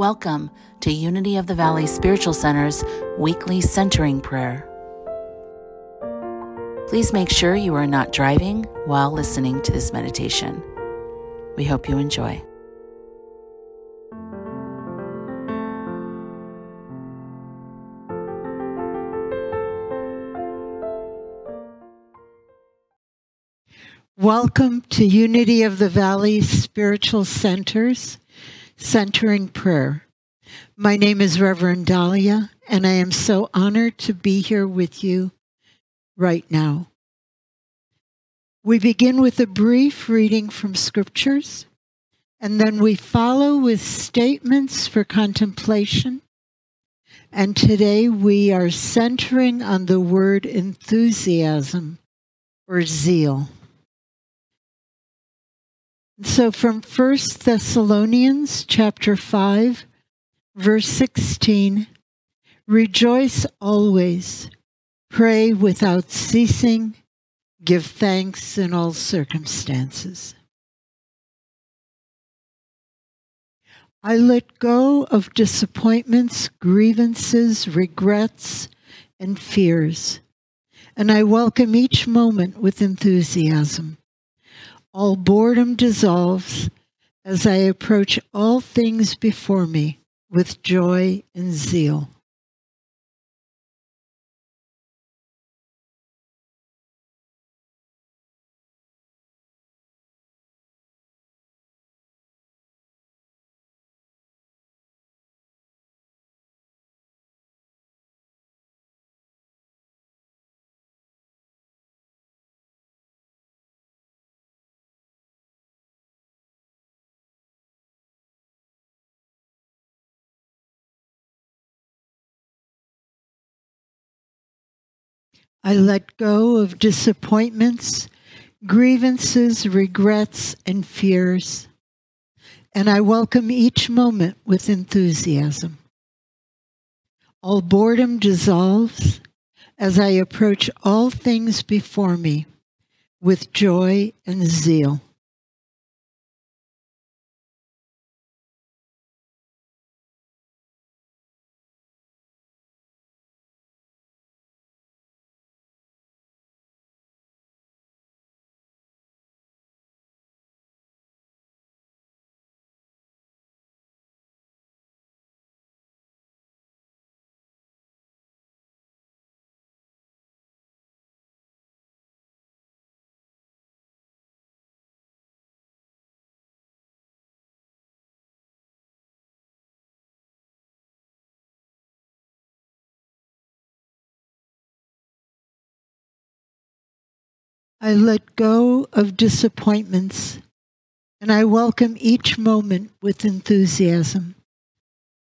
Welcome to Unity of the Valley Spiritual Center's weekly centering prayer. Please make sure you are not driving while listening to this meditation. We hope you enjoy. Welcome to Unity of the Valley Spiritual Centers, Centering Prayer. My name is Reverend Dalia, and I am so honored to be here with you right now. We begin with a brief reading from scriptures, and then we follow with statements for contemplation. And today we are centering on the word enthusiasm or zeal. So from 1 Thessalonians chapter 5 verse 16 rejoice always pray without ceasing give thanks in all circumstances I let go of disappointments, grievances, regrets, and fears, and I welcome each moment with enthusiasm. All boredom dissolves as I approach all things before me with joy and zeal. I let go of disappointments, grievances, regrets, and fears, and I welcome each moment with enthusiasm. All boredom dissolves as I approach all things before me with joy and zeal. I let go of disappointments and I welcome each moment with enthusiasm.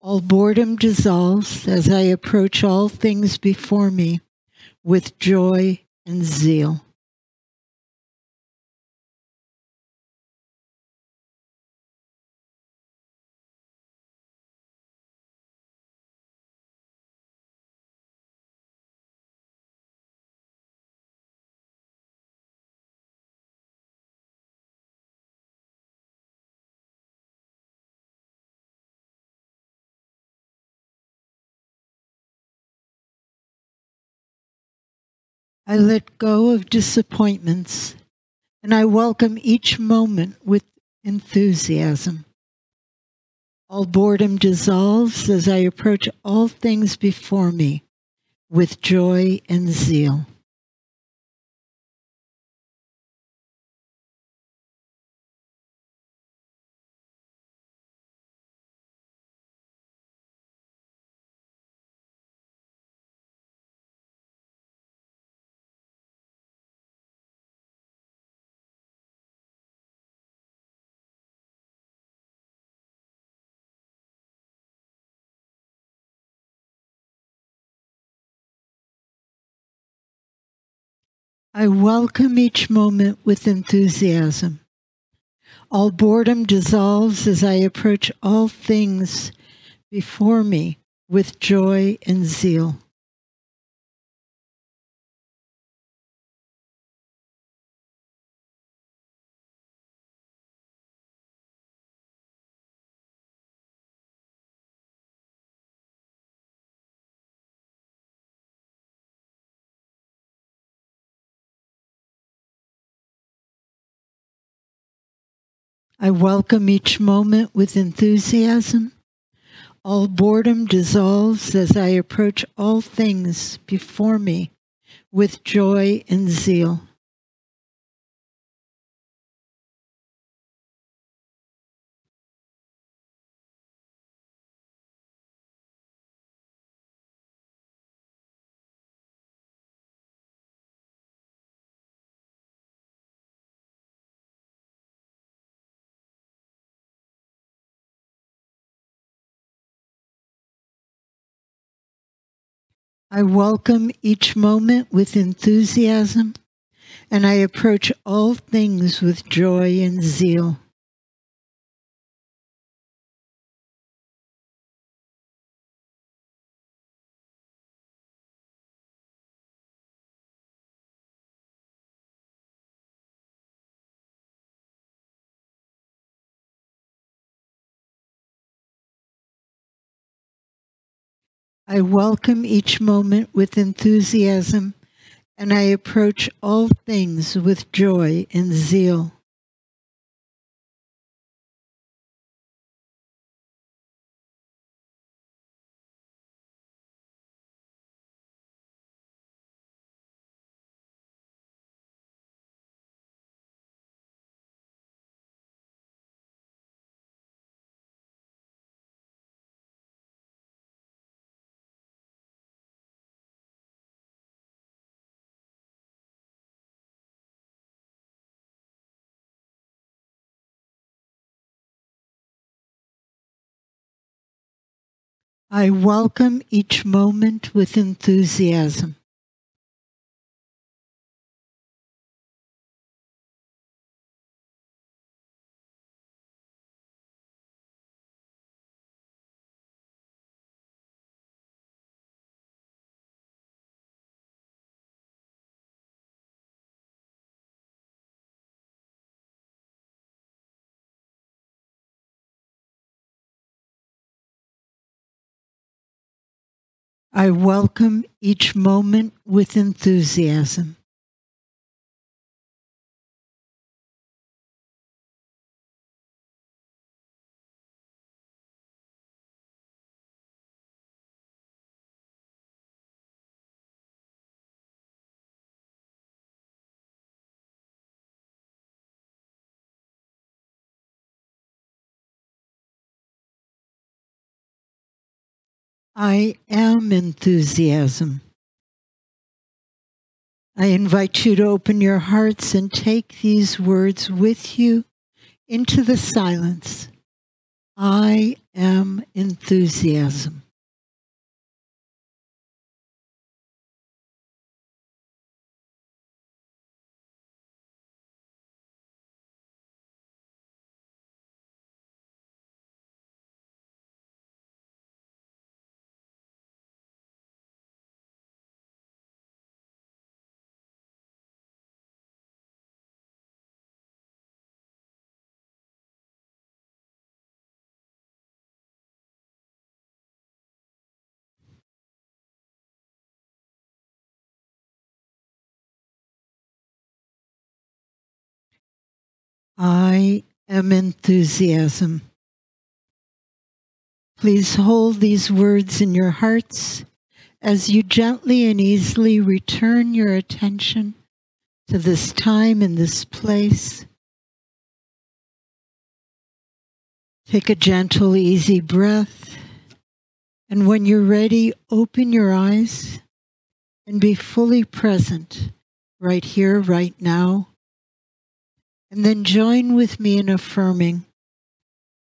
All boredom dissolves as I approach all things before me with joy and zeal. I let go of disappointments and I welcome each moment with enthusiasm. All boredom dissolves as I approach all things before me with joy and zeal. I welcome each moment with enthusiasm. All boredom dissolves as I approach all things before me with joy and zeal. I welcome each moment with enthusiasm. All boredom dissolves as I approach all things before me with joy and zeal. I welcome each moment with enthusiasm, and I approach all things with joy and zeal. I welcome each moment with enthusiasm, and I approach all things with joy and zeal. I welcome each moment with enthusiasm. I welcome each moment with enthusiasm. I am enthusiasm. I invite you to open your hearts and take these words with you into the silence. I am enthusiasm. I am enthusiasm. Please hold these words in your hearts as you gently and easily return your attention to this time and this place. Take a gentle, easy breath. And when you're ready, open your eyes and be fully present right here, right now and then join with me in affirming,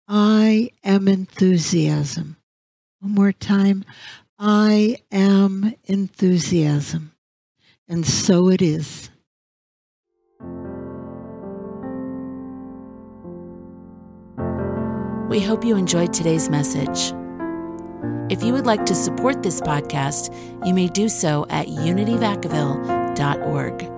I am enthusiasm. One more time. I am enthusiasm. And so it is. We hope you enjoyed today's message. If you would like to support this podcast, you may do so at unityvacaville.org.